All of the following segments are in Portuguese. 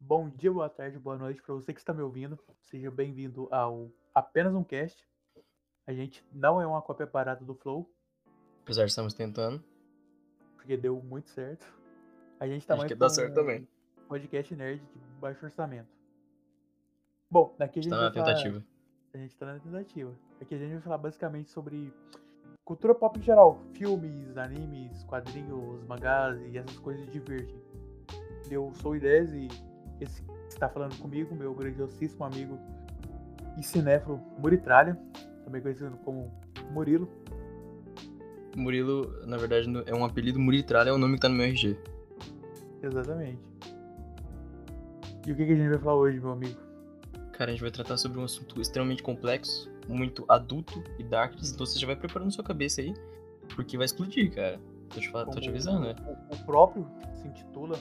Bom dia, boa tarde, boa noite para você que está me ouvindo. Seja bem-vindo ao Apenas um Cast. A gente não é uma cópia barata do Flow, Apesar de estamos tentando. porque deu muito certo. A gente tá Acho mais que dá certo um também. podcast nerd de baixo orçamento. Bom, daqui a gente Está na falar- tentativa. A gente tá na tentativa. Aqui a gente vai falar basicamente sobre cultura pop em geral. Filmes, animes, quadrinhos, mangás e essas coisas divergem. Eu sou o Idez e esse que está falando comigo, meu grandiosíssimo amigo e cinéfilo Muritralha, também conhecido como Murilo. Murilo, na verdade, é um apelido. Muritralha é o nome que tá no meu RG. Exatamente. E o que, que a gente vai falar hoje, meu amigo? Cara, a gente vai tratar sobre um assunto extremamente complexo, muito adulto e dark. Então você já vai preparando sua cabeça aí, porque vai explodir, cara. Tô te, tô te avisando, né? O, o próprio se intitula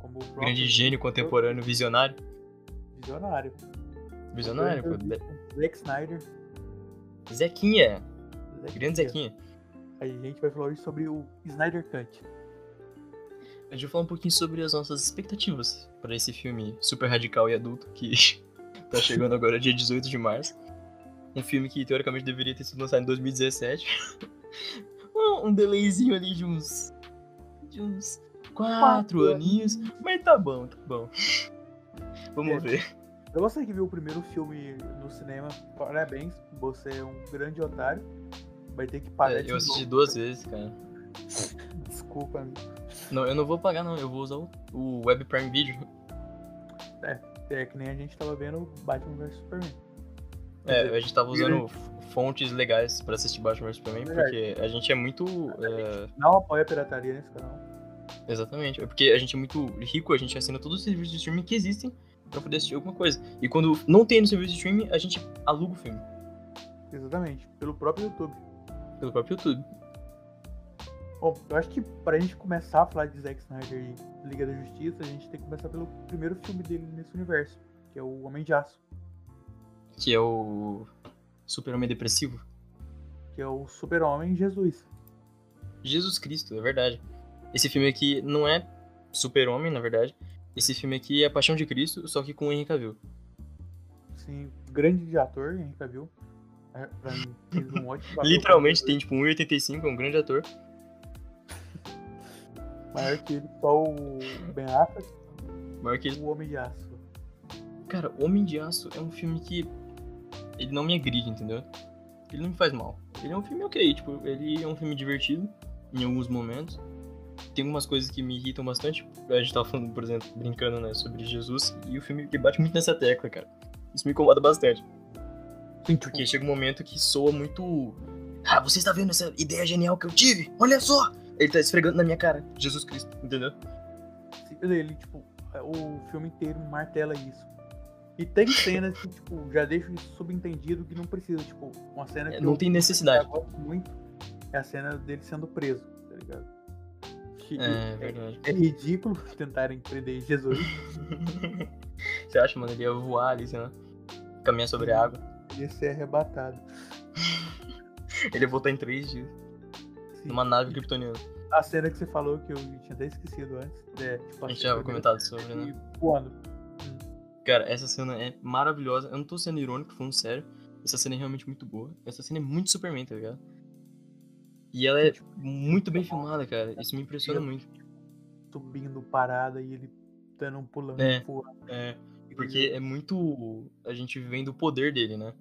como o próprio Grande gênio contemporâneo, visionário. visionário. Visionário, pô. Zack Snyder. Zequinha. Zack Grande. Zequinha. A gente vai falar hoje sobre o Snyder Cut. A gente vai falar um pouquinho sobre as nossas expectativas para esse filme super radical e adulto que tá chegando agora dia 18 de março. Um filme que teoricamente deveria ter sido lançado em 2017. um, delayzinho ali de uns. de uns. quatro Quatro aninhos. Mas tá bom, tá bom. Vamos É. ver. Pra você que viu o primeiro filme no cinema, parabéns. Você é um grande otário. Vai ter que pagar É, de eu assisti novo. duas vezes, cara. Desculpa, amigo. Não, eu não vou pagar, não. Eu vou usar o, o Web Prime Video. É que nem a gente tava vendo Batman vs Superman. É, a gente tava usando fontes legais pra assistir Batman vs Superman, Verdade. porque a gente é muito. é, Não apoia a pirataria nesse canal. Exatamente. É porque a gente é muito rico, a gente assina todos os serviços de streaming que existem pra poder assistir alguma coisa. E quando não tem no serviço de streaming, a gente aluga o filme Exatamente. Pelo próprio YouTube. pelo próprio YouTube. Bom, eu acho que pra gente começar a falar de Zack Snyder e Liga da Justiça, a gente tem que começar pelo primeiro filme dele nesse universo, que é o Homem de Aço, Que é o Super-Homem Depressivo. que é o Super-Homem Jesus. Jesus Cristo, é verdade. Esse filme aqui não é Super-Homem, na verdade. Esse filme aqui é a Paixão de Cristo, só que com o Henry Cavill. Sim, grande ator, Henry Cavill. É, Pra mim, fez um ótimo. Literalmente tem tipo 1,85, é um grande ator. Maior que ele, só o Ben Affleck, Maior que ele. o Homem de Aço. Cara, Homem de Aço é um filme que. Ele não me agride, entendeu? Ele não me faz mal. Ele é um filme ok, tipo, ele é um filme divertido em alguns momentos. Tem algumas coisas que me irritam bastante. A gente tava falando, por exemplo, brincando, né, sobre Jesus. E o filme que bate muito nessa tecla, cara. Isso me incomoda bastante. Sim, tipo, Porque chega um momento que soa muito. Ah, você está vendo essa ideia genial que eu tive? Olha só! Ele tá esfregando na minha cara. Jesus Cristo, entendeu? ele, tipo, o filme inteiro martela isso. E tem cenas que, tipo, já deixam isso subentendido que não precisa, tipo, uma cena que É, não eu- tem necessidade. eu gosto muito é a cena dele sendo preso, tá ligado? Que É, verdade. é ridículo tentarem prender Jesus. Você acha, mano, ele ia voar ali, sei lá. Caminhar sobre a água. Ele ia ser arrebatado. Ele ia voltar em três dias. Sim. Numa nave kryptoniana. A cena que você falou que eu tinha até esquecido antes. É, tipo, A gente já comentado sobre, né? Voando. Cara, essa cena é maravilhosa. Eu não tô sendo irônico, falando sério. Essa cena é realmente muito boa. Essa cena é muito Superman, tá ligado? E ela é muito bem filmada, cara. Isso me impressiona muito. Subindo parada e ele dando um pulão É. É, porque é muito. A gente vivendo o poder dele, né?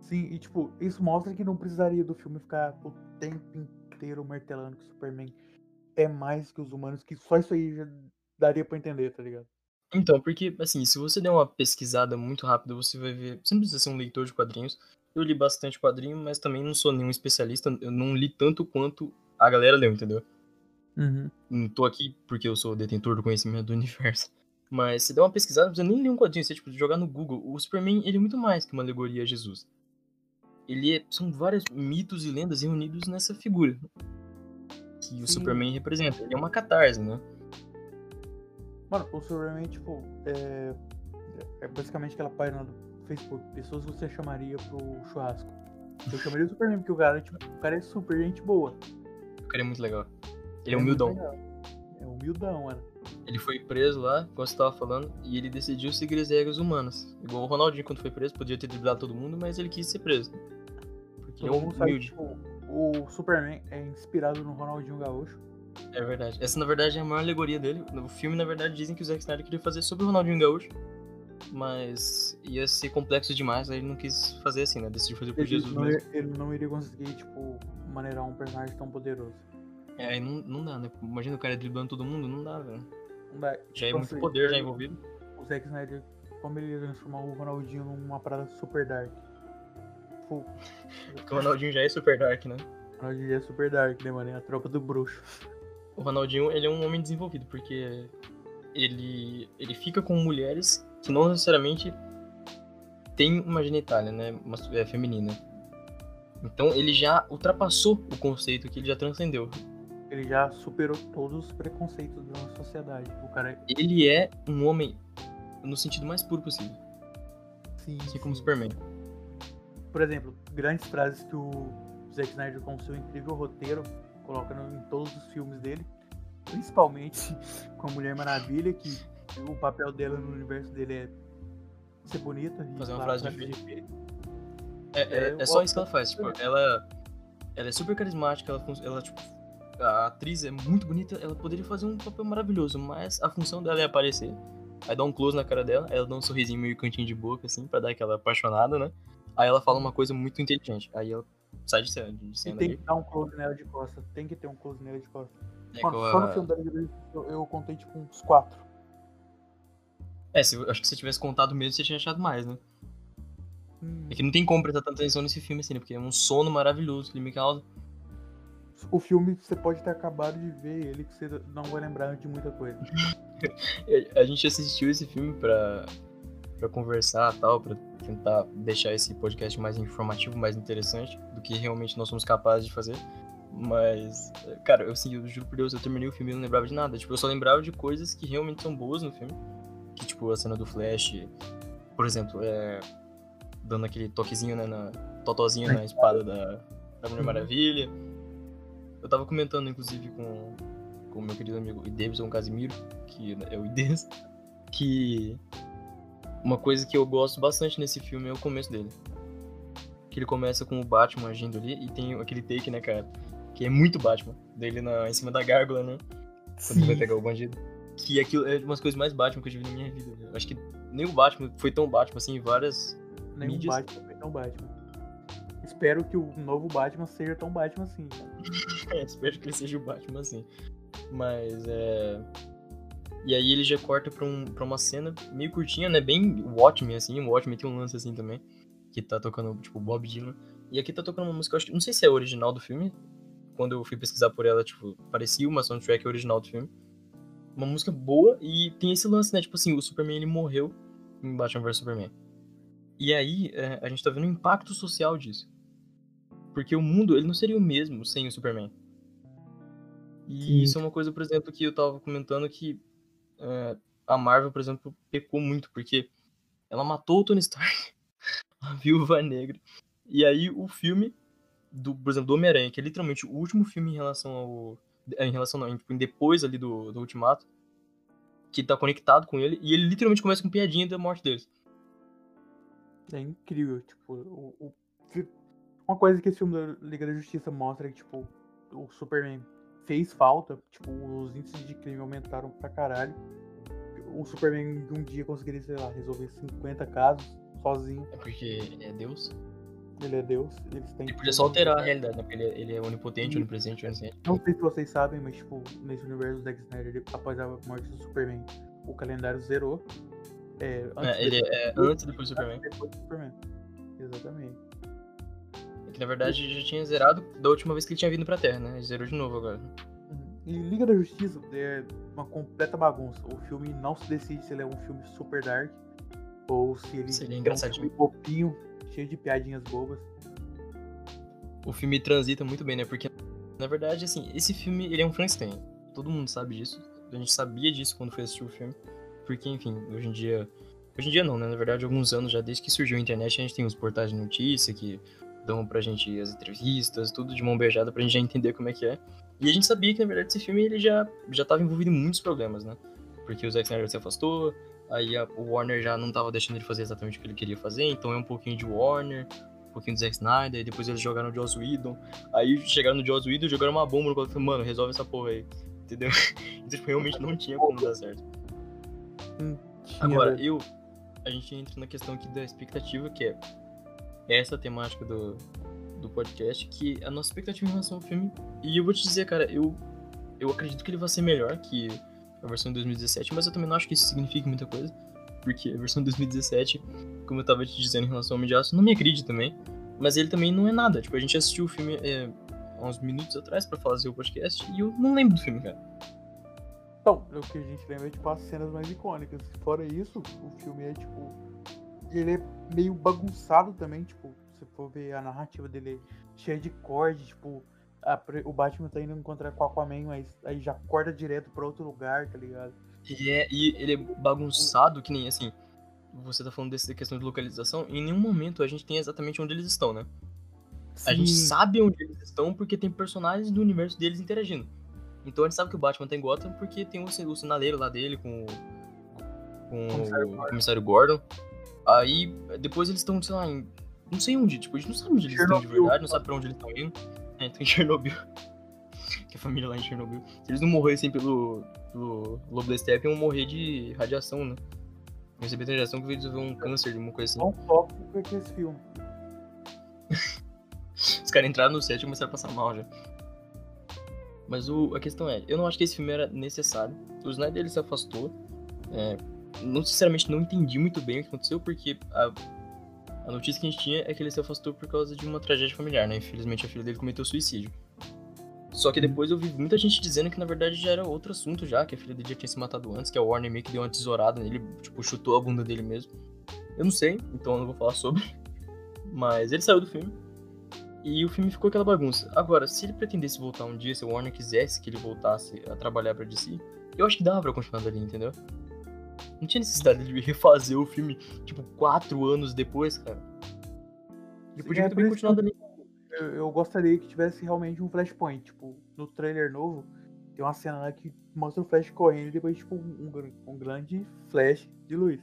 Sim, e tipo, isso mostra que não precisaria do filme ficar o tempo inteiro martelando que o Superman é mais que os humanos, que só isso aí já daria pra entender, tá ligado? Então, porque, assim, se você der uma pesquisada muito rápida, você vai ver. Você não precisa ser um leitor de quadrinhos. Eu li bastante quadrinho, mas também não sou nenhum especialista. Eu não li tanto quanto a galera leu, entendeu? Não tô aqui porque eu sou detentor do conhecimento do universo. Mas se der uma pesquisada, não precisa nem ler um quadrinho, você tipo, jogar no Google. O Superman, ele é muito mais que uma alegoria a Jesus. Ele é, são vários mitos e lendas reunidos nessa figura. Que o Sim. Superman representa. Ele é uma catarse, né? Mano, o Superman, tipo, é, é basicamente aquela página do Facebook, pessoas que você chamaria pro churrasco. Eu chamaria o Superman, porque o cara, tipo, o cara é super gente boa. O cara é muito legal. Ele é humildão. É humildão, mano. Ele foi preso lá, como você tava falando, e ele decidiu seguir as regras humanas. Igual o Ronaldinho quando foi preso, podia ter driblado todo mundo, mas ele quis ser preso. Porque ele é um humilde. Sabe, tipo, o Superman é inspirado no Ronaldinho Gaúcho. É verdade. Essa, na verdade, é a maior alegoria dele. No filme, na verdade, dizem que o Zack Snyder queria fazer sobre o Ronaldinho Gaúcho. Mas ia ser complexo demais, aí ele não quis fazer assim, né? Decidiu fazer por ele Jesus não, mesmo. Ele não iria conseguir, tipo, maneirar um personagem tão poderoso. É, aí não, não dá, né? Imagina o cara driblando todo mundo, não dá, velho. Não dá. Já tipo é muito assim, poder já envolvido. O Zack Snyder, como ele transformar o Ronaldinho numa parada super dark? Tipo, Porque o Ronaldinho já é super dark, né? o Ronaldinho é super dark, né, mano? É a tropa do bruxo. O Ronaldinho, ele é um homem desenvolvido, porque ele, ele fica com mulheres que não necessariamente têm uma genitália, né? Uma, é, feminina. Então ele já ultrapassou o conceito que ele já transcendeu. Ele já superou todos os preconceitos da nossa sociedade. O cara é. Ele é um homem no sentido mais puro possível. Sim, Assim como sim. Superman. Por exemplo, grandes frases que o Zack Snyder, com seu incrível roteiro, coloca em todos os filmes dele. Principalmente com a Mulher Maravilha, que o papel dela no universo dele é ser bonita. Fazer uma frase de. É, é, É, é só isso que ela faz. Tipo, ela, ela é super carismática, ela, ela, tipo, a atriz é muito bonita, ela poderia fazer um papel maravilhoso, mas a função dela é aparecer. Aí dá um close na cara dela, aí ela dá um sorrisinho meio cantinho de boca, assim, pra dar aquela apaixonada, né? Aí ela fala uma coisa muito inteligente. Aí ela sai de cena, de E cena tem ali. que dar um close nela de costa. Tem que ter um close nela de costa. É, Mano, só no filme da Liga eu, eu contei tipo uns quatro. é se, acho que se você tivesse contado mesmo, você tinha achado mais, né? Hum, É que não tem como prestar tanta atenção nesse filme, assim, né? Porque é um sono maravilhoso que ele me causa. O filme você pode ter acabado de ver ele que você não vai lembrar de muita coisa. A gente assistiu esse filme pra, pra conversar e tal, pra tentar deixar esse podcast mais informativo, mais interessante do que realmente nós somos capazes de fazer. Mas, cara, eu, assim, eu juro por Deus, eu terminei o filme e não lembrava de nada. Tipo, eu só lembrava de coisas que realmente são boas no filme. Que, tipo, a cena do Flash, por exemplo, é. Dando aquele toquezinho, né, na. Totozinho na espada da, da Mulher. Maravilha. Eu tava comentando, inclusive, com o meu querido amigo Davidson Casimiro, que é o Ides, que uma coisa que eu gosto bastante nesse filme é o começo dele. Que ele começa com o Batman agindo ali e tem aquele take, né, cara? Que é muito Batman, dele na, em cima da gárgula, né? Quando ele vai pegar o bandido. Que aquilo é uma das coisas mais Batman que eu já vi na minha vida. velho. Acho que nem o Batman foi tão Batman assim em várias. Nenhum mídias. Batman foi tão Batman. Espero que o novo Batman seja tão Batman assim. É, espero que ele seja o Batman assim. Mas é. E aí ele já corta pra, um, pra uma cena meio curtinha, né? Bem Watchmen, assim. O Watchmen tem um lance assim também. Que tá tocando, tipo, Bob Dylan. E aqui tá tocando uma música, eu acho. Não sei se é original do filme. Quando eu fui pesquisar por ela, tipo, parecia uma soundtrack original do filme. Uma música boa e tem esse lance, né? Tipo assim, o Superman ele morreu em Batman vs Superman. E aí é, a gente tá vendo o impacto social disso. Porque o mundo ele não seria o mesmo sem o Superman. E Sim. isso é uma coisa, por exemplo, que eu tava comentando que é, a Marvel, por exemplo, pecou muito, porque ela matou o Tony Stark, a Viúva Negra. E aí o filme, do, por exemplo, do Homem-Aranha, que é literalmente o último filme em relação ao. Em relação não, tipo, depois ali do, do Ultimato, que tá conectado com ele, e ele literalmente começa com piadinha da morte deles. É incrível, tipo, o, o- uma coisa que esse filme da Liga da Justiça mostra é que, tipo, o Superman fez falta, tipo, os índices de crime aumentaram pra caralho. O Superman de um dia conseguiria, sei lá, resolver 50 casos sozinho. É porque ele é Deus. Ele é Deus, eles têm. Ele podia só alterar a realidade, né? Porque ele, é- ele é onipotente, onipresente, onisciente. Não sei se vocês sabem, mas, tipo, nesse universo do Zack Snyder, ele- após a morte do Superman, o calendário zerou. É, antes É, ele depois- é antes e depois do Superman. depois do Superman. Exatamente. Que na verdade já tinha zerado da última vez que ele tinha vindo pra Terra, né? Ele zerou de novo agora. Uhum. E Liga da Justiça é uma completa bagunça. O filme não se decide se ele é um filme super dark ou se ele Se ele é um filme bobinho, cheio de piadinhas bobas. O filme transita muito bem, né? Porque, na verdade, assim, esse filme, ele é um Frankenstein. Todo mundo sabe disso. A gente sabia disso quando foi assistir o filme. Porque, enfim, hoje em dia, Hoje em dia não, né? Na verdade, alguns anos já, desde que surgiu a internet, a gente tem os portais de notícia que dão pra gente as entrevistas, tudo de mão beijada pra gente já entender como é que é. E a gente sabia que, na verdade, esse filme ele já, já tava envolvido em muitos problemas, né? Porque o Zack Snyder se afastou, aí a, o Warner já não tava deixando ele fazer exatamente o que ele queria fazer, então é um pouquinho de Warner, um pouquinho do Zack Snyder, e depois eles jogaram o Joss Whedon, aí chegaram no Joss Whedon e jogaram uma bomba no quadro e mano, resolve essa porra aí, entendeu? então, tipo, realmente não tinha como dar certo. Agora, tinha- eu. A gente entra na questão aqui da expectativa, que é essa temática do, do podcast, que a nossa expectativa em relação ao filme. E eu vou te dizer, cara, eu, eu acredito que ele vai ser melhor que a versão de 2017, mas eu também não acho que isso signifique muita coisa. Porque a versão de 2017, como eu tava te dizendo em relação ao Homem Aço, não me acredito também. Mas ele também não é nada. Tipo, a gente assistiu o filme é, há uns minutos atrás pra fazer o podcast e eu não lembro do filme, cara. Então, o que a gente lembra é tipo as cenas mais icônicas. Fora isso, o filme é tipo. Ele é meio bagunçado também, tipo, se for ver a narrativa dele é cheia de corte, tipo, a o Batman tá indo encontrar com o Aquaman, mas aí já corta direto pra outro lugar, tá ligado? E, é, e ele é bagunçado, que nem assim. Você tá falando dessa questão de localização, em nenhum momento a gente tem exatamente onde eles estão, né? A gente Sim. sabe onde eles estão porque tem personagens do universo deles interagindo. Então a gente sabe que o Batman tá em Gotham porque tem o, o sinaleiro lá dele com, com Comissário o comissário Gordon. Aí depois eles estão, sei lá, em. Não sei onde, tipo, a gente não sabe onde eles estão de verdade, não sabe pra onde eles estão indo. É, então em Chernobyl. que a família lá em Chernobyl. Se eles não morressem pelo, pelo Lobo da Steppe, iam morrer de radiação, né? Receber radiação que veio desenvolver um câncer, uma coisa assim. Tão tópico que esse filme. Os caras entraram no set e começaram a passar mal já. Mas o, a questão é, eu não acho que esse filme era necessário. O Snyder ele se afastou. É, não, sinceramente, não entendi muito bem o que aconteceu, porque a, a notícia que a gente tinha é que ele se afastou por causa de uma tragédia familiar, né? Infelizmente a filha dele cometeu suicídio. Só que depois eu vi muita gente dizendo que na verdade já era outro assunto já, que a filha dele já tinha se matado antes, que a Warner meio que deu uma tesourada nele, tipo, chutou a bunda dele mesmo. Eu não sei, então eu não vou falar sobre. Mas ele saiu do filme. E o filme ficou aquela bagunça. Agora, se ele pretendesse voltar um dia, se o Warner quisesse que ele voltasse a trabalhar pra DC, eu acho que dava pra continuar dali, entendeu? Não tinha necessidade de refazer o filme, tipo, quatro anos depois, cara. Ele podia é muito bem isso continuar dali. Eu, eu gostaria que tivesse realmente um flashpoint. Tipo, no trailer novo, tem uma cena lá que mostra o Flash correndo e depois, tipo, um, um grande flash de luz.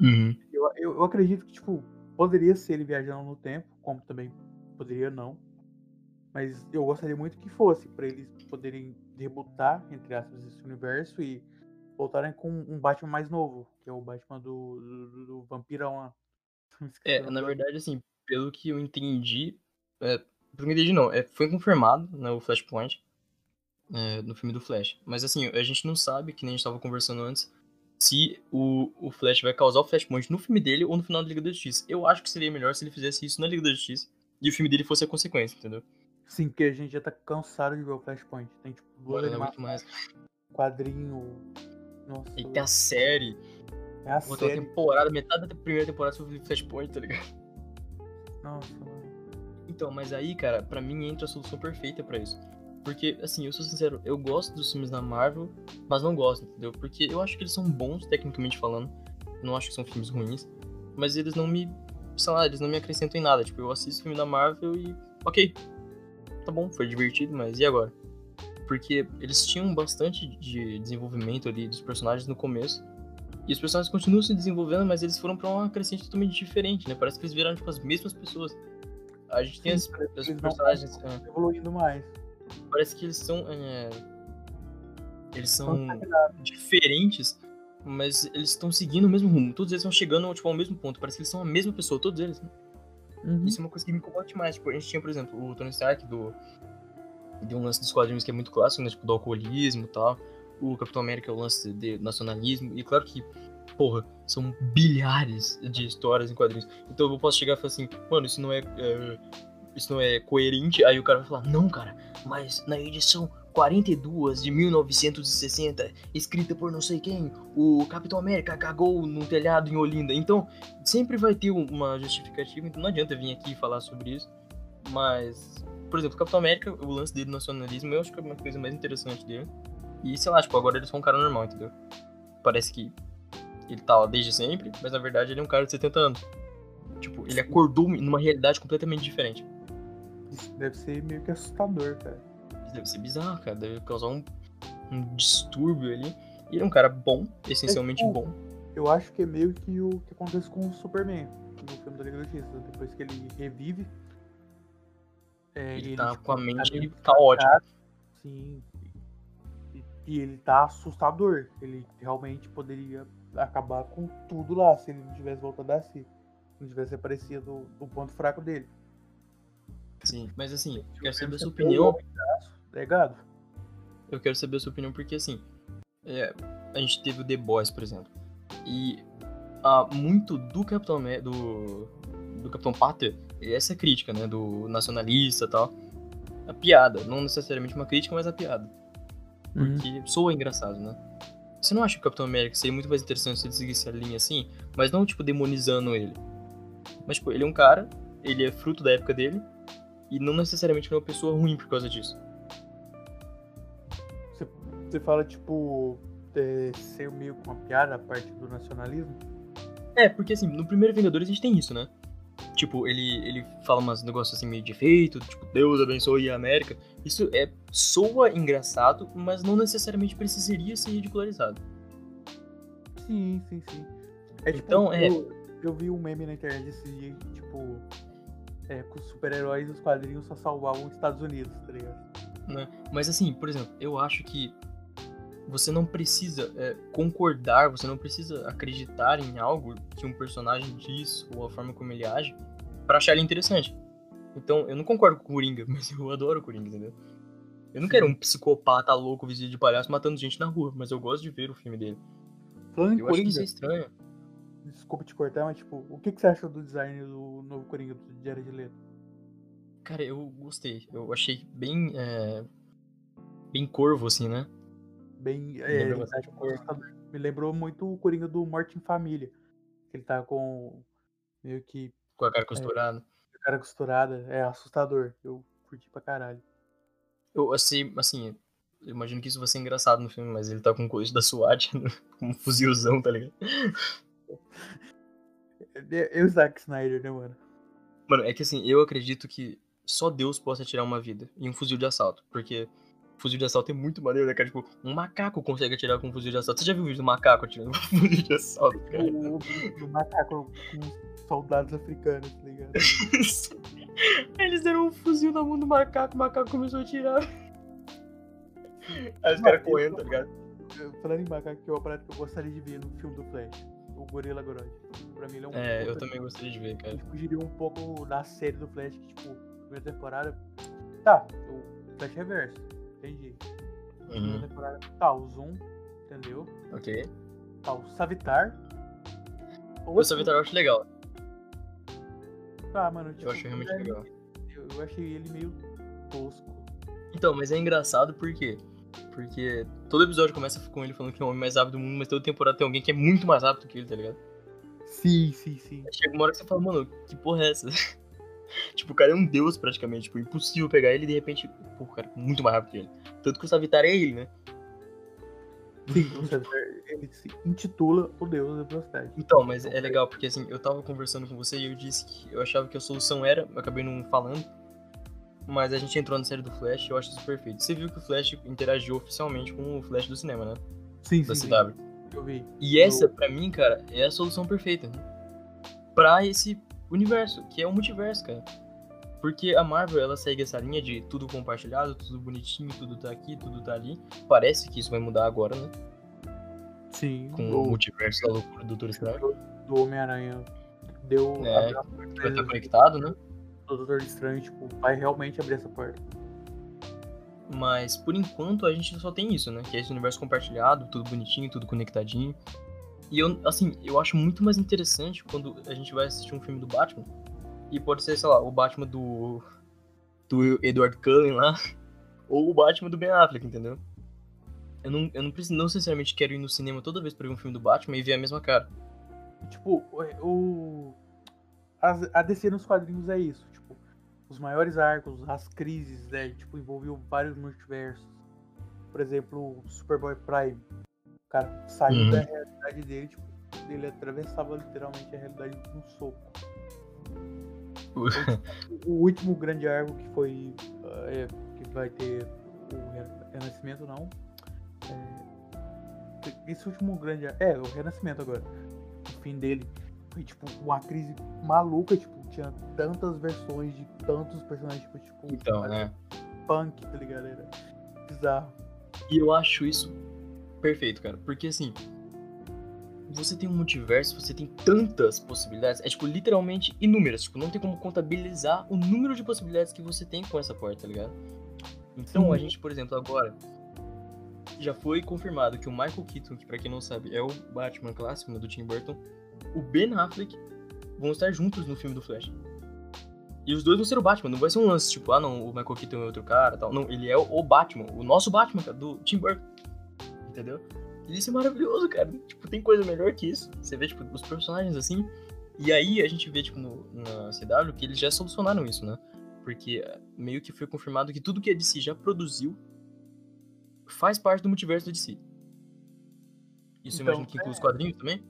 Uhum. Eu, eu, eu acredito que, tipo, poderia ser ele viajando no tempo, como também poderia não. Mas eu gostaria muito que fosse, pra eles poderem debutar, entre aspas, esse universo e voltarem com um Batman mais novo, que é o Batman do, do, do- Vampirão lá. É, na verdade, assim, pelo que eu entendi. É, pelo que eu entendi, não. É, foi confirmado né, o Flashpoint é, no filme do Flash. Mas assim, a gente não sabe, que nem a gente tava conversando antes, se o, o Flash vai causar o Flashpoint no filme dele ou no final da Liga da Justiça. Eu acho que seria melhor se ele fizesse isso na Liga da Justiça e o filme dele fosse a consequência, entendeu? Sim, que a gente já tá cansado de ver o Flashpoint. Tem, tipo, duas aguento animações, quadrinho. Nossa, E tem a série, é a série. temporada, metade da primeira temporada sobre Flashpoint, tá ligado? Nossa, mano. Então, mas aí, cara, pra mim entra a solução perfeita pra isso. Porque, assim, eu sou sincero, eu gosto dos filmes da Marvel, mas não gosto, entendeu? Porque eu acho que eles são bons, tecnicamente falando. Não acho que são filmes ruins. Mas eles não me. Sei lá, eles não me acrescentam em nada. Tipo, eu assisto filme da Marvel e. Ok. Tá bom, foi divertido, mas e agora? Porque eles tinham bastante de desenvolvimento ali dos personagens no começo. E os personagens continuam se desenvolvendo, mas eles foram pra uma crescente totalmente diferente, né? Parece que eles viraram, tipo, as mesmas pessoas. A gente tem as, personagens. é, evoluindo mais. parece que eles são. é, eles são diferentes, mas eles estão seguindo o mesmo rumo. Todos eles estão chegando tipo, ao mesmo ponto. Parece que eles são a mesma pessoa, todos eles. né? Uhum. Isso é uma coisa que me incomoda demais. Tipo, a gente tinha, por exemplo, o Tony Stark do. De um lance dos quadrinhos que é muito clássico, né? Tipo, do alcoolismo e tal. O Capitão América é o lance de nacionalismo. E claro que, porra, são bilhares de histórias em quadrinhos. Então eu posso chegar e falar assim, mano, isso não é. é, isso não é coerente. Aí o cara vai falar, não, cara, mas na edição 42 de 1960, escrita por não sei quem, o Capitão América cagou num telhado em Olinda. Então, sempre vai ter uma justificativa, então não adianta vir aqui falar sobre isso. Mas, por exemplo, o Capitão América, o lance dele do nacionalismo, eu acho que é uma coisa mais interessante dele. E sei lá, tipo, agora ele é só um cara normal, entendeu? Parece que ele tá lá desde sempre, mas na verdade ele é um cara de 70 anos. Tipo, ele acordou numa realidade completamente diferente. Isso deve ser meio que assustador, cara. Isso deve ser bizarro, cara. Deve causar um, um distúrbio ali. E ele é um cara bom, essencialmente tipo, bom. Eu acho que é meio que o que acontece com o Superman no filme da Liga da Justiça. Depois que ele revive. É, ele, ele tá tipo, com a mente tá caótica. Sim. E, e ele tá assustador. Ele realmente poderia acabar com tudo lá se ele não tivesse voltado a si. Não tivesse aparecido do ponto fraco dele. Sim, mas assim, eu quero saber a sua opinião. Legado. Eu quero saber a sua opinião porque assim, é, a gente teve o The Boys, por exemplo. E há muito do Capitão do, do Capitão Pátria, essa crítica, né, do nacionalista e tal. A piada, não necessariamente uma crítica, mas a piada. Uhum. Porque uhum. soa engraçado, né? Você não acha que o Capitão América seria muito mais interessante se ele seguisse a linha assim, mas não tipo demonizando ele. Mas tipo, ele é um cara, ele é fruto da época dele, e não necessariamente é uma pessoa ruim por causa disso. Você, você fala, tipo, é, ser meio com uma piada a parte do nacionalismo? É, porque assim, no primeiro Vingadores a gente tem isso, né? Tipo, ele, ele fala umas negócios assim meio de efeito, tipo, Deus abençoe a América. Isso é soa engraçado, mas não necessariamente precisaria ser ridicularizado. Sim, sim, sim. É, tipo, então, é... Eu, eu vi um meme na internet esse dia, tipo, é, com os super-heróis os quadrinhos só salvavam os Estados Unidos, tá ligado? Né? Mas assim, por exemplo, eu acho que você não precisa é, concordar, você não precisa acreditar em algo que um personagem diz ou a forma como ele age para achar ele interessante. Então, eu não concordo com o Coringa, mas eu adoro o Coringa, entendeu? Eu não quero um psicopata louco vestido de palhaço matando gente na rua, mas eu gosto de ver o filme dele. Falando eu Coringa, acho que isso é estranho. Desculpa te cortar, mas tipo, o que, que você achou do design do novo Coringa do Jared Leto? Cara, eu gostei. Eu achei bem. É... Bem corvo, assim, né? Bem. É, me lembrou muito o Coringa do Morte em Família. Ele tá com. meio que. Com a cara costurada. É, a cara costurada. É assustador. Eu curti pra caralho. Eu achei, assim, eu imagino que isso vai ser engraçado no filme, mas ele tá com coisa da SWAT, com um fuzilzão, tá ligado? Eu Zack Snyder, né, mano? Mano, é que assim, eu acredito que só Deus possa tirar uma vida em um fuzil de assalto. Porque fuzil de assalto é muito maneiro, né, cara? Tipo, um macaco consegue atirar com um fuzil de assalto. Você já viu o vídeo do macaco atirando com um fuzil de assalto, cara? O, o macaco com soldados africanos, tá ligado? Eles deram um fuzil na mão do macaco, o macaco começou a atirar. Aí os caras correndo, tá ligado? Falando em macaco, que é uma parada que eu gostaria de ver no filme do Flash o Gorilla Grodd. Pra mim ele é um. É, eu também gostaria de ver, cara. Ele fugiria um pouco da série do Flash, que, tipo, primeira temporada. Tá, o Flash Reverso, entendi. Uhum. Primeira temporada. Tá, o Zoom, entendeu? Ok. Tá, o Savitar. O, o Savitar eu acho legal. Tá, mano. Tipo, eu acho realmente legal. Eu, eu achei ele meio tosco. Então, mas é engraçado porque porque todo episódio começa com ele falando que é o homem mais rápido do mundo, mas toda temporada tem alguém que é muito mais rápido que ele, tá ligado? Sim, sim, sim. Aí chega uma hora que você fala, mano, que porra é essa? tipo, o cara é um deus praticamente, tipo, impossível pegar ele e de repente, pô, o cara é muito mais rápido que ele. Tanto que o Savitar é ele, né? Sim, ele se intitula o deus da velocidade. Então, mas é legal, porque assim, eu tava conversando com você e eu disse que eu achava que a solução era, eu acabei não falando, mas a gente entrou na série do Flash e eu acho isso perfeito. Você viu que o Flash interagiu oficialmente com o Flash do cinema, né? Sim, da sim. CW. Sim. Eu vi. E essa, eu... pra mim, cara, é a solução perfeita. Né? Pra esse universo, que é o multiverso, cara. Porque a Marvel, ela segue essa linha de tudo compartilhado, tudo bonitinho, tudo tá aqui, tudo tá ali. Parece que isso vai mudar agora, né? Sim. Com o, o multiverso da loucura do Doutor Estranho. Do Homem-Aranha. Deu. É, vai estar conectado, né? do Doutor Estranho, tipo, vai realmente abrir essa porta. Mas por enquanto a gente só tem isso, né? Que é esse universo compartilhado, tudo bonitinho, tudo conectadinho. E eu, assim, eu acho muito mais interessante quando a gente vai assistir um filme do Batman. E pode ser, sei lá, o Batman do. do Edward Cullen lá. Ou o Batman do Ben Affleck, entendeu? Eu não, eu não, não sinceramente quero ir no cinema toda vez pra ver um filme do Batman e ver a mesma cara. Tipo, o. A DC nos quadrinhos é isso os maiores arcos, as crises, né? Tipo, envolviam vários multiversos. Por exemplo, o Superboy Prime. O cara saiu uhum. da realidade dele, tipo, ele atravessava literalmente a realidade com um soco. O- O último grande arco que foi. é, que vai ter o Ren- Renascimento, não. É, esse último grande arco. É, o Renascimento agora. O fim dele. Foi tipo uma crise maluca, tipo, tinha tantas versões de tantos personagens, tipo, tipo Então, né? punk, tá ligado? Era bizarro. E eu acho isso perfeito, cara. Porque assim, você tem um multiverso, você tem tantas possibilidades. É tipo, literalmente inúmeras. Tipo, não tem como contabilizar o número de possibilidades que você tem com essa porta, tá ligado? Então, a Sim. gente, por exemplo, agora. Já foi confirmado que o Michael Keaton, que pra quem não sabe é o Batman clássico né, do Tim Burton, o Ben Affleck vão estar juntos no filme do Flash. E os dois vão ser o Batman, não vai ser um lance tipo, ah não, o Michael Keaton é outro cara tal. Não, ele é o, o Batman, o nosso Batman, cara, do Tim Burton. Entendeu? Isso é maravilhoso, cara. Tipo, tem coisa melhor que isso. Você vê, tipo, os personagens assim. E aí a gente vê, tipo, no, na CW que eles já solucionaram isso, né? Porque eh, meio que foi confirmado que tudo que a DC já produziu faz parte do multiverso da DC. Isso eu Então, imagino que inclui os é. quadrinhos também?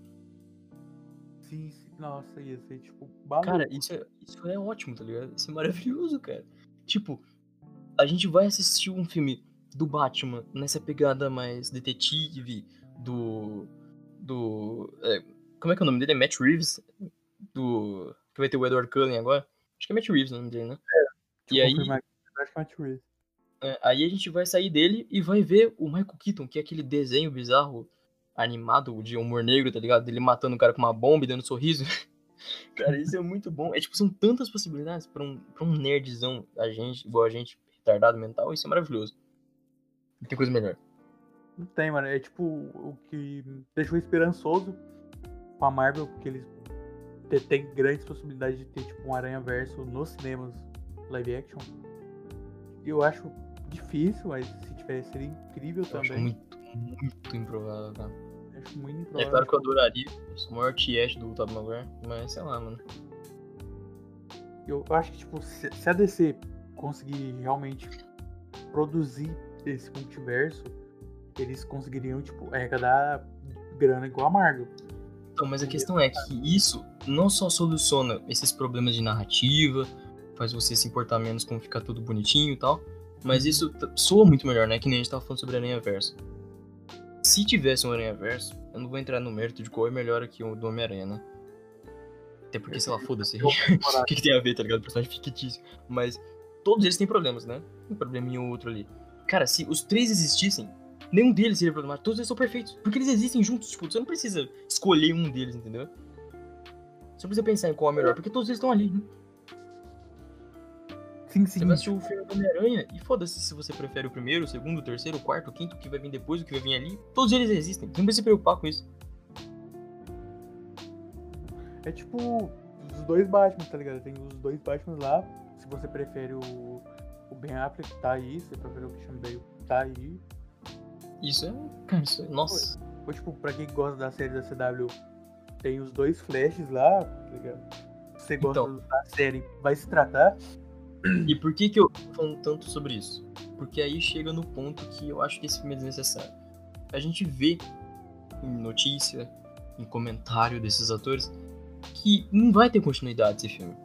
Sim, sim. Nossa, ia ser tipo maluco. Cara, isso é, isso é ótimo, tá ligado? Isso é maravilhoso, cara. Tipo, a gente vai assistir um filme do Batman nessa pegada mais detetive, do. Do. é, como é que é o nome dele? É Matt Reeves? Do. Que vai ter o Edward Cullen agora? Acho que é Matt Reeves o nome dele, né? Deixa e aí- acho que é Matt Reeves. É, aí a gente vai sair dele e vai ver o Michael Keaton, que é aquele desenho bizarro animado de humor negro, tá ligado? Dele matando o cara com uma bomba e dando sorriso. cara, isso é muito bom. É tipo, são tantas possibilidades pra um, pra um nerdzão, a gente, igual a gente, retardado mental, isso é maravilhoso. Não tem coisa melhor. Não tem, mano. É tipo o que deixou esperançoso com a Marvel, porque eles têm grandes possibilidades de ter tipo um Aranha Verso nos cinemas live action. Eu acho difícil, mas se tivesse seria incrível Eu acho também. muito, muito improvável, cara. Eu acho muito É improvável. claro que eu adoraria, eu sou o maior tiete do Tobey Maguire, mas sei lá, mano. Eu acho que, tipo, se a DC conseguir realmente produzir esse multiverso, eles conseguiriam, tipo, arrecadar grana igual a Marvel. Então, mas a questão é que isso não só soluciona esses problemas de narrativa, faz você se importar menos com ficar tudo bonitinho e tal, mas isso t- soa muito melhor, né? Que nem a gente tava falando sobre Aranha Verso. Se tivesse um Aranha Verso, eu não vou entrar no mérito de qual é melhor aqui o do Homem-Aranha, né? Até porque, sei lá, foda-se. o que, que tem a ver, tá ligado? Personagem fictício. Mas todos eles têm problemas, né? Um probleminha ou outro ali. Cara, se os três existissem, nenhum deles seria problemático. Todos eles são perfeitos. Porque eles existem juntos. Tipo, você não precisa escolher um deles, entendeu? Você não precisa pensar em qual é melhor, porque todos eles estão ali. Né? Sim, sim. Você vai assistir o filme do Homem-Aranha e foda-se se você prefere o primeiro, o segundo, o terceiro, o quarto, o quinto, o que vai vir depois, o que vai vir ali. Todos eles existem. Você não precisa se preocupar com isso. É tipo os dois Batman, tá ligado? Tem os dois Batman lá. Se você prefere o, o Ben Affleck, tá aí. Você prefere o Christian Bale, tá aí. Isso é. Isso é. Nossa. Ou tipo, pra quem gosta da série da CW, tem os dois Flashes lá, tá ligado? Você gosta Então. da série, vai se tratar. E por que que eu tô falando tanto sobre isso? Porque aí chega no ponto que eu acho que esse filme é desnecessário. A gente vê em notícia, em comentário desses atores, que não vai ter continuidade esse filme.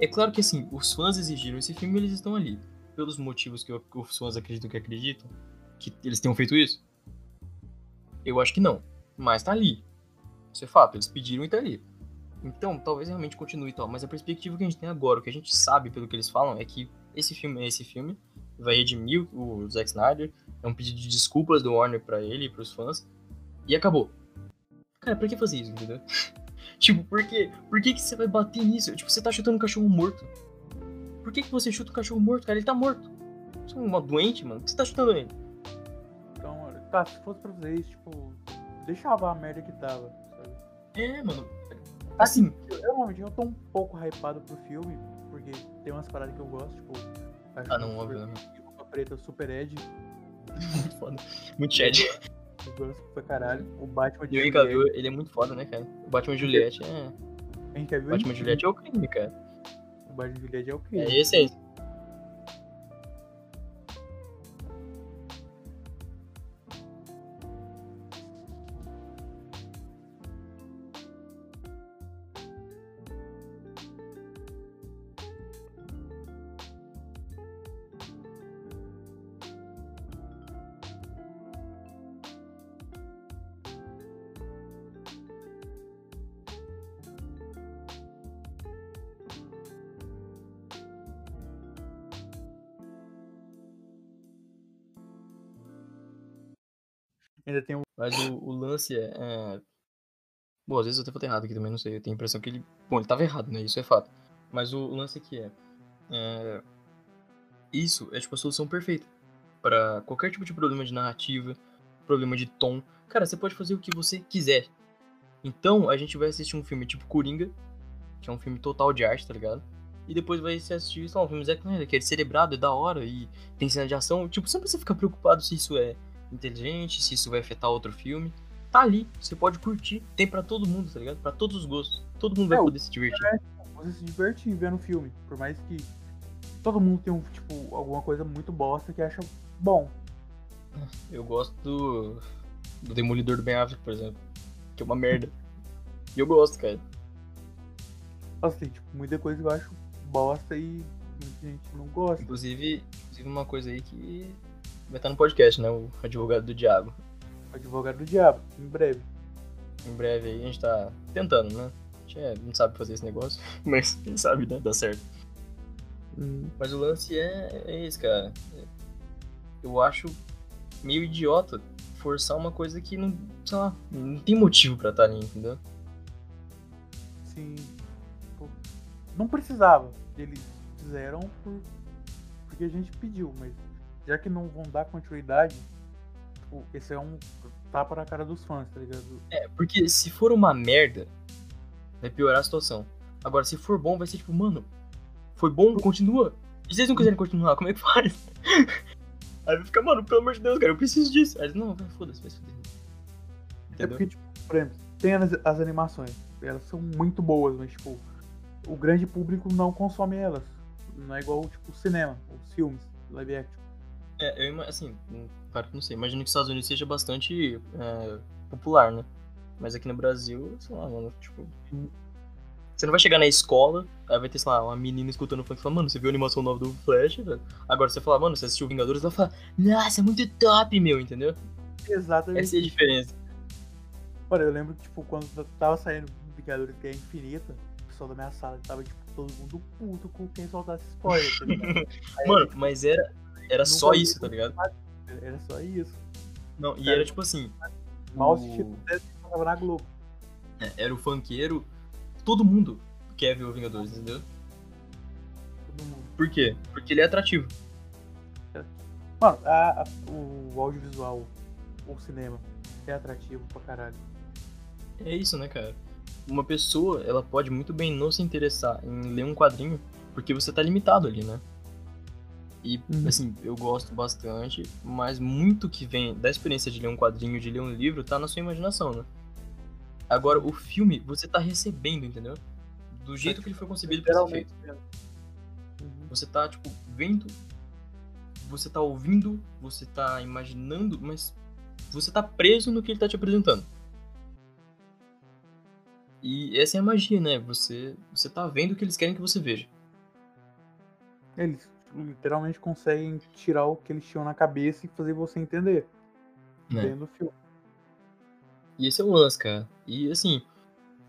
É claro que assim, os fãs exigiram esse filme e eles estão ali. Pelos motivos que os fãs acreditam que acreditam, que eles tenham feito isso. Eu acho que não. Mas tá ali. Isso é fato, eles pediram e tá ali. Então, talvez realmente continue e tal, mas a perspectiva que a gente tem agora, o que a gente sabe pelo que eles falam, é que esse filme é esse filme, vai redimir o Zack Snyder, é um pedido de desculpas do Warner pra ele e pros fãs, e acabou. Cara, pra que fazer isso, entendeu? tipo, por quê? Por que, que você vai bater nisso? Tipo, você tá chutando um cachorro morto. Por que, que você chuta um cachorro morto, cara? Ele tá morto. Você é uma doente, mano? Por que você tá chutando ele? Então, tá, se fosse pra fazer isso, tipo, deixava a merda que tava, sabe? É, mano. Assim, Eu, eu, realmente, eu tô um pouco hypado pro filme, porque tem umas paradas que eu gosto, tipo. Ah, o não, Super- obviamente. o Roupa Preta Super Ed, muito foda. Muito Chad. eu gosto pra caralho. O Batman de E o Juliette, ele é muito foda, né, cara? O Batman Juliette é. a gente já viu Batman Juliette é o crime, cara. De é o quê? É aí. O lance é, é. Bom, às vezes eu até falei errado aqui também, não sei. Eu tenho a impressão que ele. Bom, ele tava errado, né? Isso é fato. Mas o, lance aqui é, é. Isso é tipo a solução perfeita para qualquer tipo de problema de narrativa, problema de tom. Cara, você pode fazer o que você quiser. Então, a gente vai assistir um filme tipo Coringa, que é um filme total de arte, tá ligado? E depois vai se assistir, lá, um filme Zack Snyder, que é celebrado, é da hora e tem cena de ação. Tipo, você fica preocupado se isso é inteligente, se isso vai afetar outro filme. Tá ali, você pode curtir. Tem para todo mundo, tá ligado? Para todos os gostos. Todo mundo vai É, o- poder se divertir. É, você se divertir vendo o filme. Por mais que todo mundo tem um, tipo, alguma coisa muito bosta que acha bom. Eu gosto do, do Demolidor do Ben Affleck, por exemplo. Que é uma merda. E eu gosto, cara. Tem tipo, muita coisa que eu acho bosta e muita gente não gosta. Inclusive, inclusive uma coisa aí que vai estar no podcast, né? O advogado do diabo. Advogado do diabo, em breve. Em breve aí a gente tá tentando, né? A gente é- não sabe fazer esse negócio, mas quem sabe, né? Dá certo. Mas o lance é, é esse, cara. Eu acho meio idiota forçar uma coisa que não, sei lá, não tem motivo pra estar ali, entendeu? Sim. Não precisava. Eles fizeram por... porque a gente pediu, mas já que não vão dar continuidade, tipo, esse é um tapa na cara dos fãs, tá ligado? É, porque se for uma merda, vai piorar a situação. Agora, se for bom, vai ser tipo, mano, foi bom, continua. E se vocês não quiserem continuar, como é que faz? Aí vai ficar, mano, pelo amor de Deus, cara, eu preciso disso. Aí, não, vai, foda-se, vai se fuder. É porque, tipo, por exemplo, tem as, as animações, elas são muito boas, mas, tipo, o grande público não consome elas. Não é igual, tipo, o cinema, os filmes, live action. É, eu assim, hum, claro que não sei. Imagino que os Estados Unidos seja bastante é, popular, né? Mas aqui no Brasil, sei lá, mano, tipo. Você não vai chegar na escola, aí vai ter, sei lá, uma menina escutando funk e falar, mano, você viu a animação nova do Flash, velho? Agora você fala, mano, você assistiu Vingadores, ela fala, nossa, é muito top, meu, entendeu? Exatamente. Essa é a diferença. Mano, eu lembro que, tipo, quando tava saindo Vingadores Guerra Infinita, o pessoal da minha sala tava, tipo, todo mundo puto com quem soltasse spoiler, tá Mano, mas era, era só isso, tá ligado? Era só isso. Não, e era tipo assim, Mal o- tava na Globo. é, era o funkeiro, todo mundo quer ver o Vingadores, entendeu? Todo mundo. Por quê? Porque ele é atrativo. Mano, a- a- o audiovisual, o cinema, é atrativo pra caralho. É isso, né, cara? Uma pessoa, ela pode muito bem não se interessar em ler um quadrinho, porque você tá limitado ali, né? E, Uhum. assim, eu gosto bastante, mas muito que vem da experiência de ler um quadrinho, de ler um livro, tá na sua imaginação, né? Agora, o filme, você tá recebendo, entendeu? Do jeito que ele foi concebido pra ser feito. Uhum. Você tá, tipo, vendo, você tá ouvindo, você tá imaginando, mas você tá preso no que ele tá te apresentando. E essa é a magia, né? Você, você tá vendo o que eles querem que você veja. Eles literalmente conseguem tirar o que eles tinham na cabeça e fazer você entender Né? dentro do filme. E esse é o lance, cara. E assim,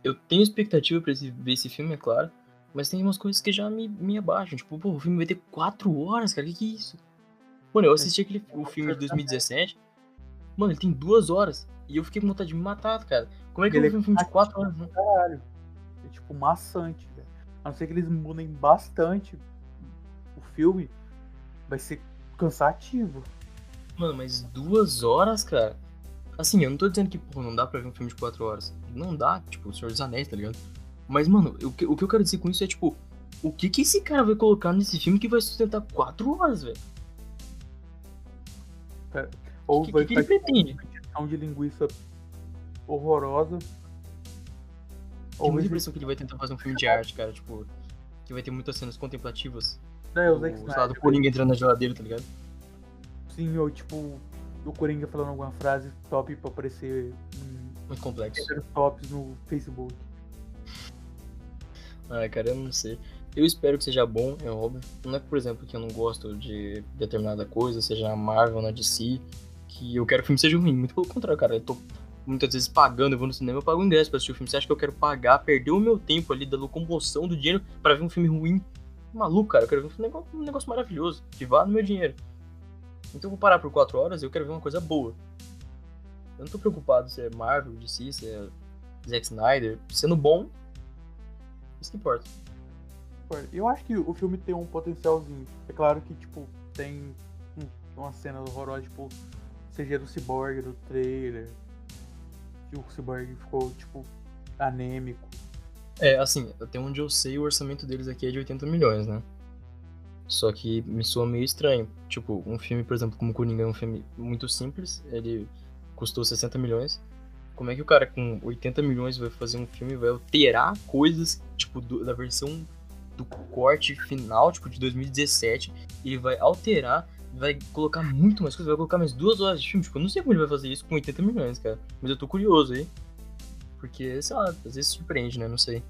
eu tenho expectativa pra esse, ver esse filme, é claro. Mas tem umas coisas que já me, me abaixam. Tipo, pô, o filme vai ter quatro horas, cara. Que que é isso? Mano, eu assisti aquele, o filme de 2017. Mano, ele tem duas horas. E eu fiquei com vontade de me matar, cara. Como é que eu Ele vou ver um filme de quatro horas, né? Caralho. É tipo maçante, velho. A não ser que eles mudem bastante o filme, vai ser cansativo. Mano, mas duas horas, cara. Assim, eu não tô dizendo que, pô, não dá pra ver um filme de quatro horas. Não dá, tipo, o Senhor dos Anéis, tá ligado? Mas, mano, o que, o que eu quero dizer com isso é, tipo, o que que esse cara vai colocar nesse filme que vai sustentar quatro horas, velho? Ou O que, vai que, que ele pretende? uma injeção de linguiça horrorosa. Tenho Ou muita impressão que ele vai tentar fazer um filme de arte, cara, tipo, que vai ter muitas cenas contemplativas. É, o o, Zack Snyder, Coringa entrando na geladeira, tá ligado? Sim, ou tipo, o Coringa falando alguma frase top pra aparecer em Muito complexo. tops no Facebook. Ah, cara, eu não sei. Eu espero que seja bom, é óbvio. Não é, por exemplo, que eu não gosto de determinada coisa, seja na Marvel, na DC, que eu quero que o filme seja ruim. Muito pelo contrário, cara. Eu tô muitas vezes pagando, eu vou no cinema, eu pago o ingresso pra assistir o filme. Você acha que eu quero pagar, perder o meu tempo ali da locomoção do dinheiro pra ver um filme ruim? Maluco, cara, eu quero ver um negócio, um negócio maravilhoso, que vá no meu dinheiro. Então eu vou parar por 4 horas e eu quero ver uma coisa boa. Eu não tô preocupado se é Marvel, DC, se é Zack Snyder. Sendo bom, isso que importa. Eu acho que o filme tem um potencialzinho. É claro que, tipo, tem uma cena horrorosa, tipo, CG do Cyborg do trailer. Que o Cyborg ficou, tipo, anêmico. É, assim, até onde eu sei, o orçamento deles aqui é de 80 milhões, né? Só que me soa meio estranho. Tipo, um filme, por exemplo, como Coringa é um filme muito simples, ele custou 60 milhões. Como é que o cara com 80 milhões vai fazer um filme e vai alterar coisas, tipo, do, da versão do corte final, tipo, de 2017, ele vai alterar, vai colocar muito mais coisas, vai colocar mais duas horas de filme. Tipo, eu não sei como ele vai fazer isso com 80 milhões, cara. Mas eu tô curioso aí. Porque, sei lá, às vezes surpreende, né? Não sei.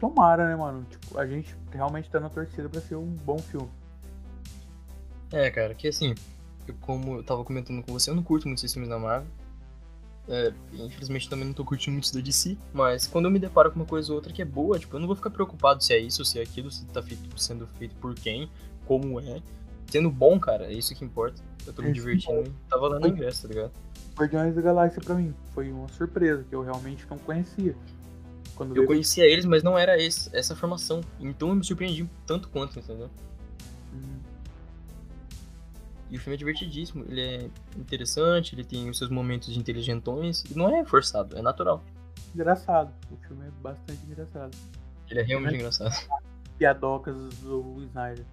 Tomara, né, mano? Tipo, a gente realmente tá na torcida pra ser um bom filme. É, cara, que assim, eu, como eu tava comentando com você, eu não curto muito esses filmes da Marvel. É, infelizmente também não tô curtindo muito da DC, mas quando eu me deparo com uma coisa ou outra que é boa, tipo, eu não vou ficar preocupado se é isso, se é aquilo, se tá feito, sendo feito por quem, como é. Sendo bom, cara, é isso que importa. Eu tô me divertindo e tá valendo o ingresso, tá ligado? Guardiões da Galáxia pra mim foi uma surpresa, que eu realmente não conhecia. Quando eu conhecia eles, mas não era esse, essa formação. Então eu me surpreendi tanto quanto, entendeu? Hum. E o filme é divertidíssimo, ele é interessante, ele tem os seus momentos de inteligentões, e não é forçado, é natural. Engraçado, o filme é bastante engraçado. Ele é realmente é engraçado. Piadocas do Snyder?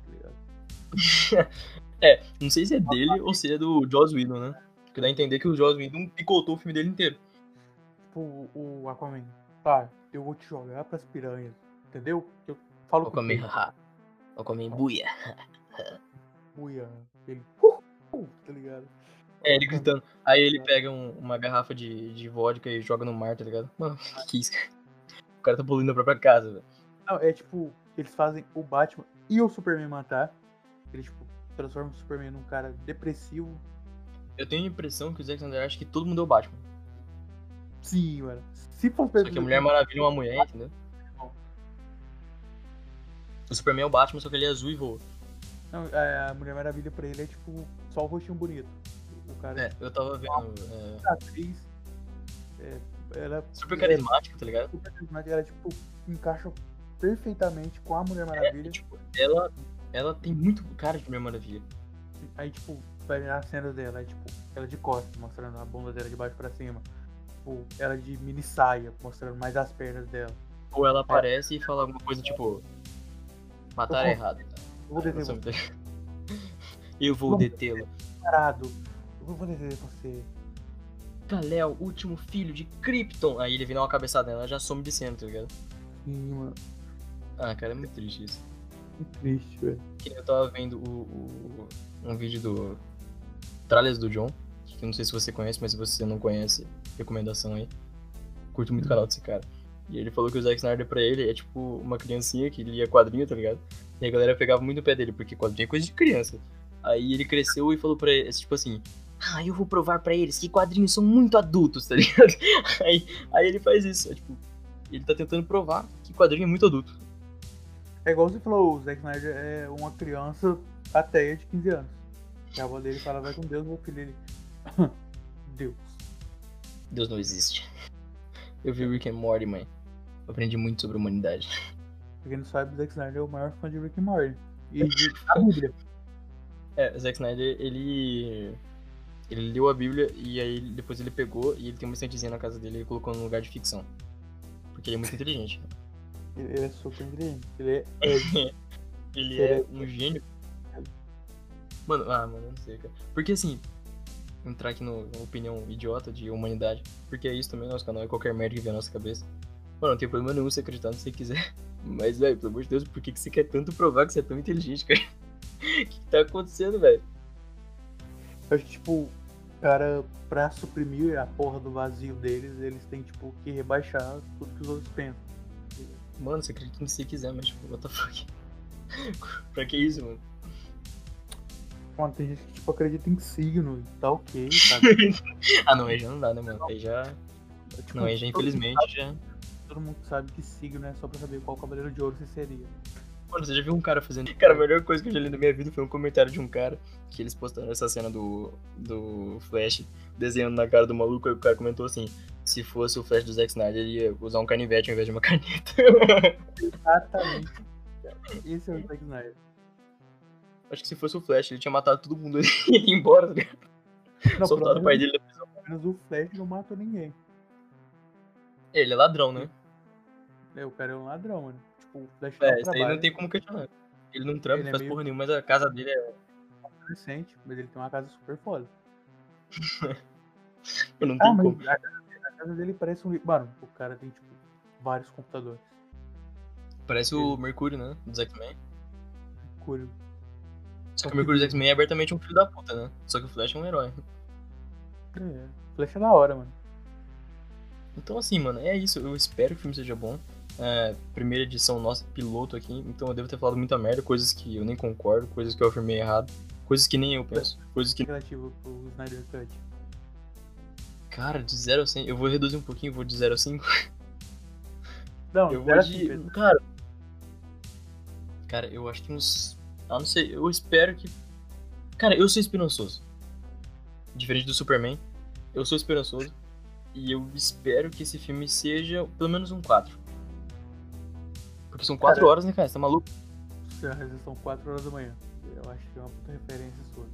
é, não sei se é dele ou se é do Joss Whedon, né? Porque dá a entender que o Joss Whedon picotou o filme dele inteiro. Tipo, o Aquaman. Tá, eu vou te jogar pras piranhas. Entendeu? Eu falo Aquaman, haha. Aquaman, buia. buia. Ele. Uh, uh, tá ligado? É, ele gritando. Aí ele pega um, uma garrafa de, de vodka e joga no mar, tá ligado? Mano, que que é isso, cara? O cara tá poluindo a própria casa, velho. Não, é tipo, eles fazem o Batman e o Superman matar. Eles, tipo, transformam o Superman num cara depressivo, eu tenho a impressão que o Zack Snyder acha que todo mundo é o Batman. Sim, mano. Se for Só que a Mulher Maravilha é uma mulher, entendeu? O Superman é o Batman, só que ele é azul e voa. Não, é, a Mulher Maravilha pra ele é tipo só o rostinho bonito. O cara é, eu tava vendo. É... atriz. É, ela, super carismática, tá ligado? Super carismática, ela tipo, encaixa perfeitamente com a Mulher Maravilha. É, tipo, ela, ela tem muito cara de Mulher Maravilha. Aí, tipo, vai ver as cenas dela, é, tipo, ela de costas, mostrando a bunda dela de baixo pra cima. Tipo, ela de mini saia, mostrando mais as pernas dela. Ou ela aparece é. e fala alguma coisa tipo. Matar errado. Eu vou você. Eu vou detê-lo. Parado. Eu vou deter você. Kal-El, último filho de Krypton. Aí ele vira uma cabeçada nela, já some de cena, tá ligado? Sim, mano. Ah, cara, é muito triste isso. Muito triste, velho. Eu tava vendo o, o, um vídeo do Tralhas do John, que eu não sei se você conhece, mas se você não conhece, recomendação aí. Curto muito o canal desse cara. E ele falou que o Zack Snyder pra ele é tipo uma criancinha que lia quadrinho, tá ligado? E a galera pegava muito o pé dele, porque quadrinho é coisa de criança. Aí ele cresceu e falou pra ele, tipo assim, ah, eu vou provar pra eles que quadrinhos são muito adultos, tá ligado? Aí, aí ele faz isso, é, tipo, ele tá tentando provar que quadrinho é muito adulto. É igual você falou, o Zack Snyder é uma criança ateia de 15 anos. E a avó dele fala, vai com Deus, meu filho. Ele, Deus. Deus não existe. Eu vi Rick and Morty, mãe. Eu aprendi muito sobre a humanidade. Pra quem não sabe, o Zack Snyder é o maior fã de Rick and Morty. E de a Bíblia. É, o Zack Snyder, ele... Ele leu a Bíblia e aí depois ele pegou e ele tem uma estantezinha na casa dele e colocou no lugar de ficção. Porque ele é muito inteligente. Ele é super inteligente. Ele é... ele é um gênio Mano, ah, mano, não sei, cara. Porque assim, entrar aqui no opinião idiota de humanidade, porque é isso também, nosso canal é qualquer merda que vem na nossa cabeça. Mano, não tem problema nenhum você acreditar no que você quiser. Mas, velho, pelo amor de Deus, por que, que você quer tanto provar que você é tão inteligente, cara? O que, que tá acontecendo, velho? Eu acho que, tipo, cara, pra suprimir a porra do vazio deles, eles têm, tipo, que rebaixar tudo que os outros pensam. Mano, você acredita no que você quiser, mas, tipo, what the fuck? pra que isso, mano? Mano, tem gente que tipo, acredita em signo e tá ok, sabe? ah, não, aí já não dá, né, mano? Aí já. Tipo, não, aí já infelizmente sabe, já. Todo mundo sabe que signo é só pra saber qual cavaleiro de ouro você seria. Mano, você já viu um cara fazendo. Cara, a melhor coisa que eu já li na minha vida foi um comentário de um cara que eles postaram essa cena do, do Flash desenhando na cara do maluco. E o cara comentou assim: se fosse o Flash do Zack Snyder, ele ia usar um canivete ao invés de uma caneta. Exatamente. Esse é o Zack Snyder. Acho que se fosse o Flash, ele tinha matado todo mundo e ia embora, tá ligado? Não, Soltado o pai dele da prisão. Pelo menos o Flash não matou ninguém. Ele é ladrão, né? É, o cara é um ladrão, mano. Tipo, o Flash É, não isso aí não tem como questionar. Ele não trampa, Ele é faz meio- porra nenhuma, mas a casa dele é. adolescente, mas ele tem uma casa super foda. Não tem Ah, mas como. a casa, casa dele parece um. Mano, o cara tem, tipo, vários computadores. Parece o Mercúrio, né? Do X-Men. Mercúrio. Só que o Mercúrio do X-Men é abertamente um filho da puta, né? Só que o Flash é um herói. É. Flash é da hora, mano. Então, assim, mano, é isso. Eu espero que o filme seja bom. É, primeira edição nossa, piloto aqui. Então eu devo ter falado muita merda, coisas que eu nem concordo, coisas que eu afirmei errado, coisas que nem eu penso, coisas que. Relativo pro Snyder Cut. Cara, de 0 a 100. Eu vou reduzir um pouquinho, vou de 0 a 5. Não, Eu vou de. assim. Cara. Cara, eu acho que uns. Ah, não sei. Eu espero que. Cara, eu sou esperançoso. Diferente do Superman, eu sou esperançoso. E eu espero que esse filme seja pelo menos um 4. Porque são 4 Cara, horas, né, cara? Você tá maluco? São 4 horas da manhã. Eu acho que é uma puta referência sua. né?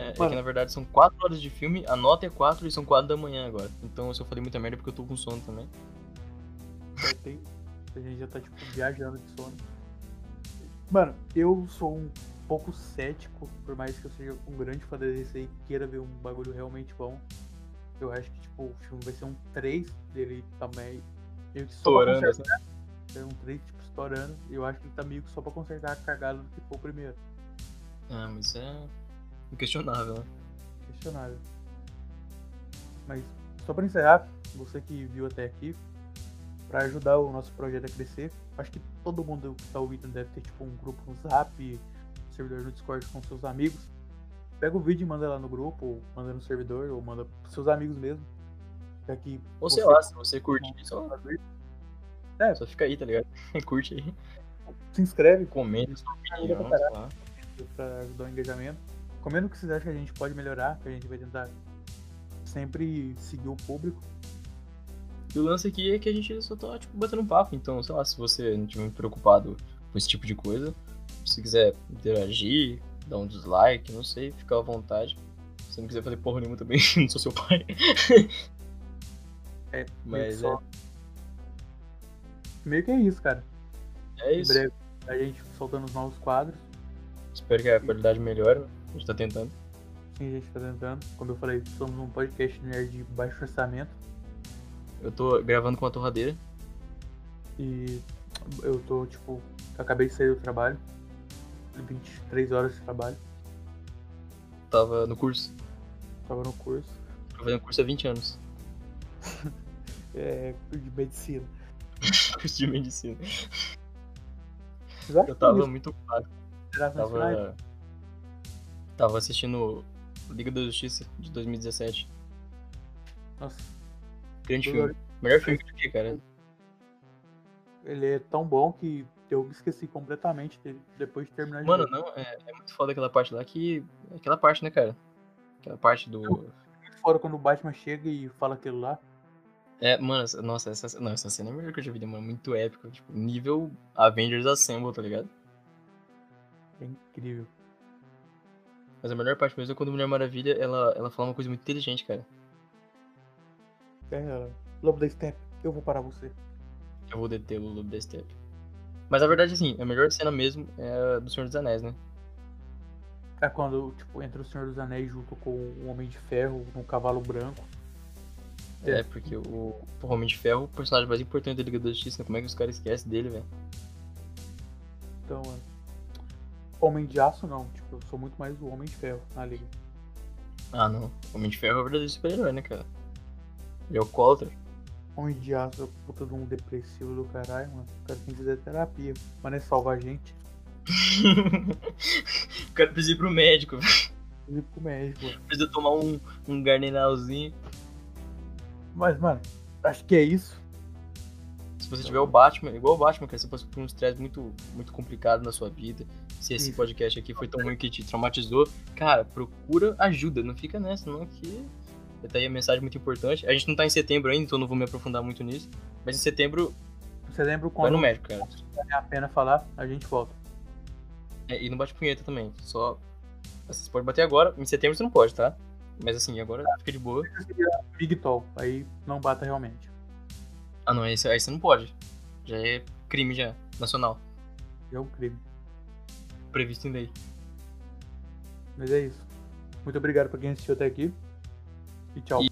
É, é que na verdade são 4 horas de filme, a nota é 4 e são 4 da manhã agora. Então se eu falei muita merda é porque eu tô com sono também. Tem- A gente já tá, tipo, viajando de sono. Mano, eu sou um pouco cético, por mais que eu seja um grande fã da DC e queira ver um bagulho realmente bom. Eu acho que, tipo, o filme vai ser um 3 dele também. Meio que só pra Estourando, assim. consertar. É um 3, tipo, estourando. E eu acho que ele tá meio que só pra consertar a cagada do que foi o primeiro. Ah, mas é. Inquestionável, né? Questionável. Mas, só pra encerrar, você que viu até aqui, pra ajudar o nosso projeto a crescer, acho que todo mundo que tá ouvindo deve ter tipo um grupo no Zap, um servidor no Discord com seus amigos. Pega o vídeo e manda lá no grupo, ou manda no servidor, ou manda pros seus amigos mesmo. Já que Ou sei lá, se você curte, só, É, só fica aí, tá ligado? Curte aí. se inscreve, Comenta sua pra opinião, pra ajudar o engajamento. Comenta o que vocês acham que a gente pode melhorar, que a gente vai tentar sempre seguir o público. E o lance aqui é que a gente só tá, tipo, batendo um papo. Então, sei lá, se você não estiver preocupado com esse tipo de coisa, se quiser interagir, dar um dislike, não sei, fica à vontade. Se não quiser fazer porra nenhuma também, não sou seu pai. É, Mas só- Meio que é isso, cara. é Em isso. breve a gente soltando os novos quadros. Espero que a qualidade melhore. A gente tá tentando. Sim, a gente tá tentando. Como eu falei, somos um podcast nerd de baixo orçamento. Eu tô gravando com uma torradeira. E eu tô, tipo, acabei de sair do trabalho. 23 horas de trabalho. Tava no curso. Tava no curso. Tô fazendo curso há 20 anos. É, de medicina. curso de medicina. Eu tava muito ocupado. Tava. Tava assistindo Liga da Justiça de 2017. Nossa, Grande filme. Melhor filme do que, cara? ele é tão bom que eu me esqueci completamente dele depois de terminar de Mano, ver. não, é, é muito foda aquela parte lá que. Aquela parte, né, cara? Aquela parte do. Muito fora quando o Batman chega e fala aquilo lá. É, mano, nossa, essa, não, essa cena é a melhor que eu já vi, mano. Muito épico. Tipo, nível Avengers Assemble, tá ligado? É incrível. Mas a melhor parte mesmo é quando a Mulher Maravilha, ela, ela fala uma coisa muito inteligente, cara. É, Lobo da Step, eu vou parar você. Eu vou deter o Lobo da Steppe. Mas a verdade, assim, a melhor cena mesmo é a do Senhor dos Anéis, né? É quando, tipo, entra o Senhor dos Anéis junto com o Homem de Ferro num cavalo branco. É, É. porque o, o Homem de Ferro, o personagem mais importante da Liga da Justiça, né? como é que os caras esquecem dele, velho? Então, mano. Homem de Aço não, tipo, eu sou muito mais o Homem de Ferro na liga. Ah, não. Homem de Ferro é o verdadeiro super-herói, né, cara? Ele é o Coulter. Homem de Aço é puta de um depressivo do caralho, mano. O cara tem que fazer terapia, mas não é salvar a gente. o cara precisa ir pro médico, velho. Ir pro médico, mano. precisa tomar um, um gardenalzinho. Mas, mano, acho que é isso. Você tiver o Batman, igual o Batman, cara, você passou por um estresse muito, muito complicado na sua vida. Se esse podcast aqui foi tão ruim que te traumatizou, cara, procura ajuda. Não fica nessa, não, que tá aí a mensagem muito importante. A gente não tá em setembro ainda, então não vou me aprofundar muito nisso. Mas em setembro, Você lembra vai quando no médico, cara. vale a pena falar, a gente volta. É, e não bate punheta também. Só. assim, Você pode bater agora, em setembro você não pode, tá? Mas assim, agora fica de boa. Big Tall, aí não bata realmente. Ah não, aí, você- aí você não pode. Já é crime já, nacional. É um crime. Previsto em lei. Mas é isso. Muito obrigado pra quem assistiu até aqui. E tchau. E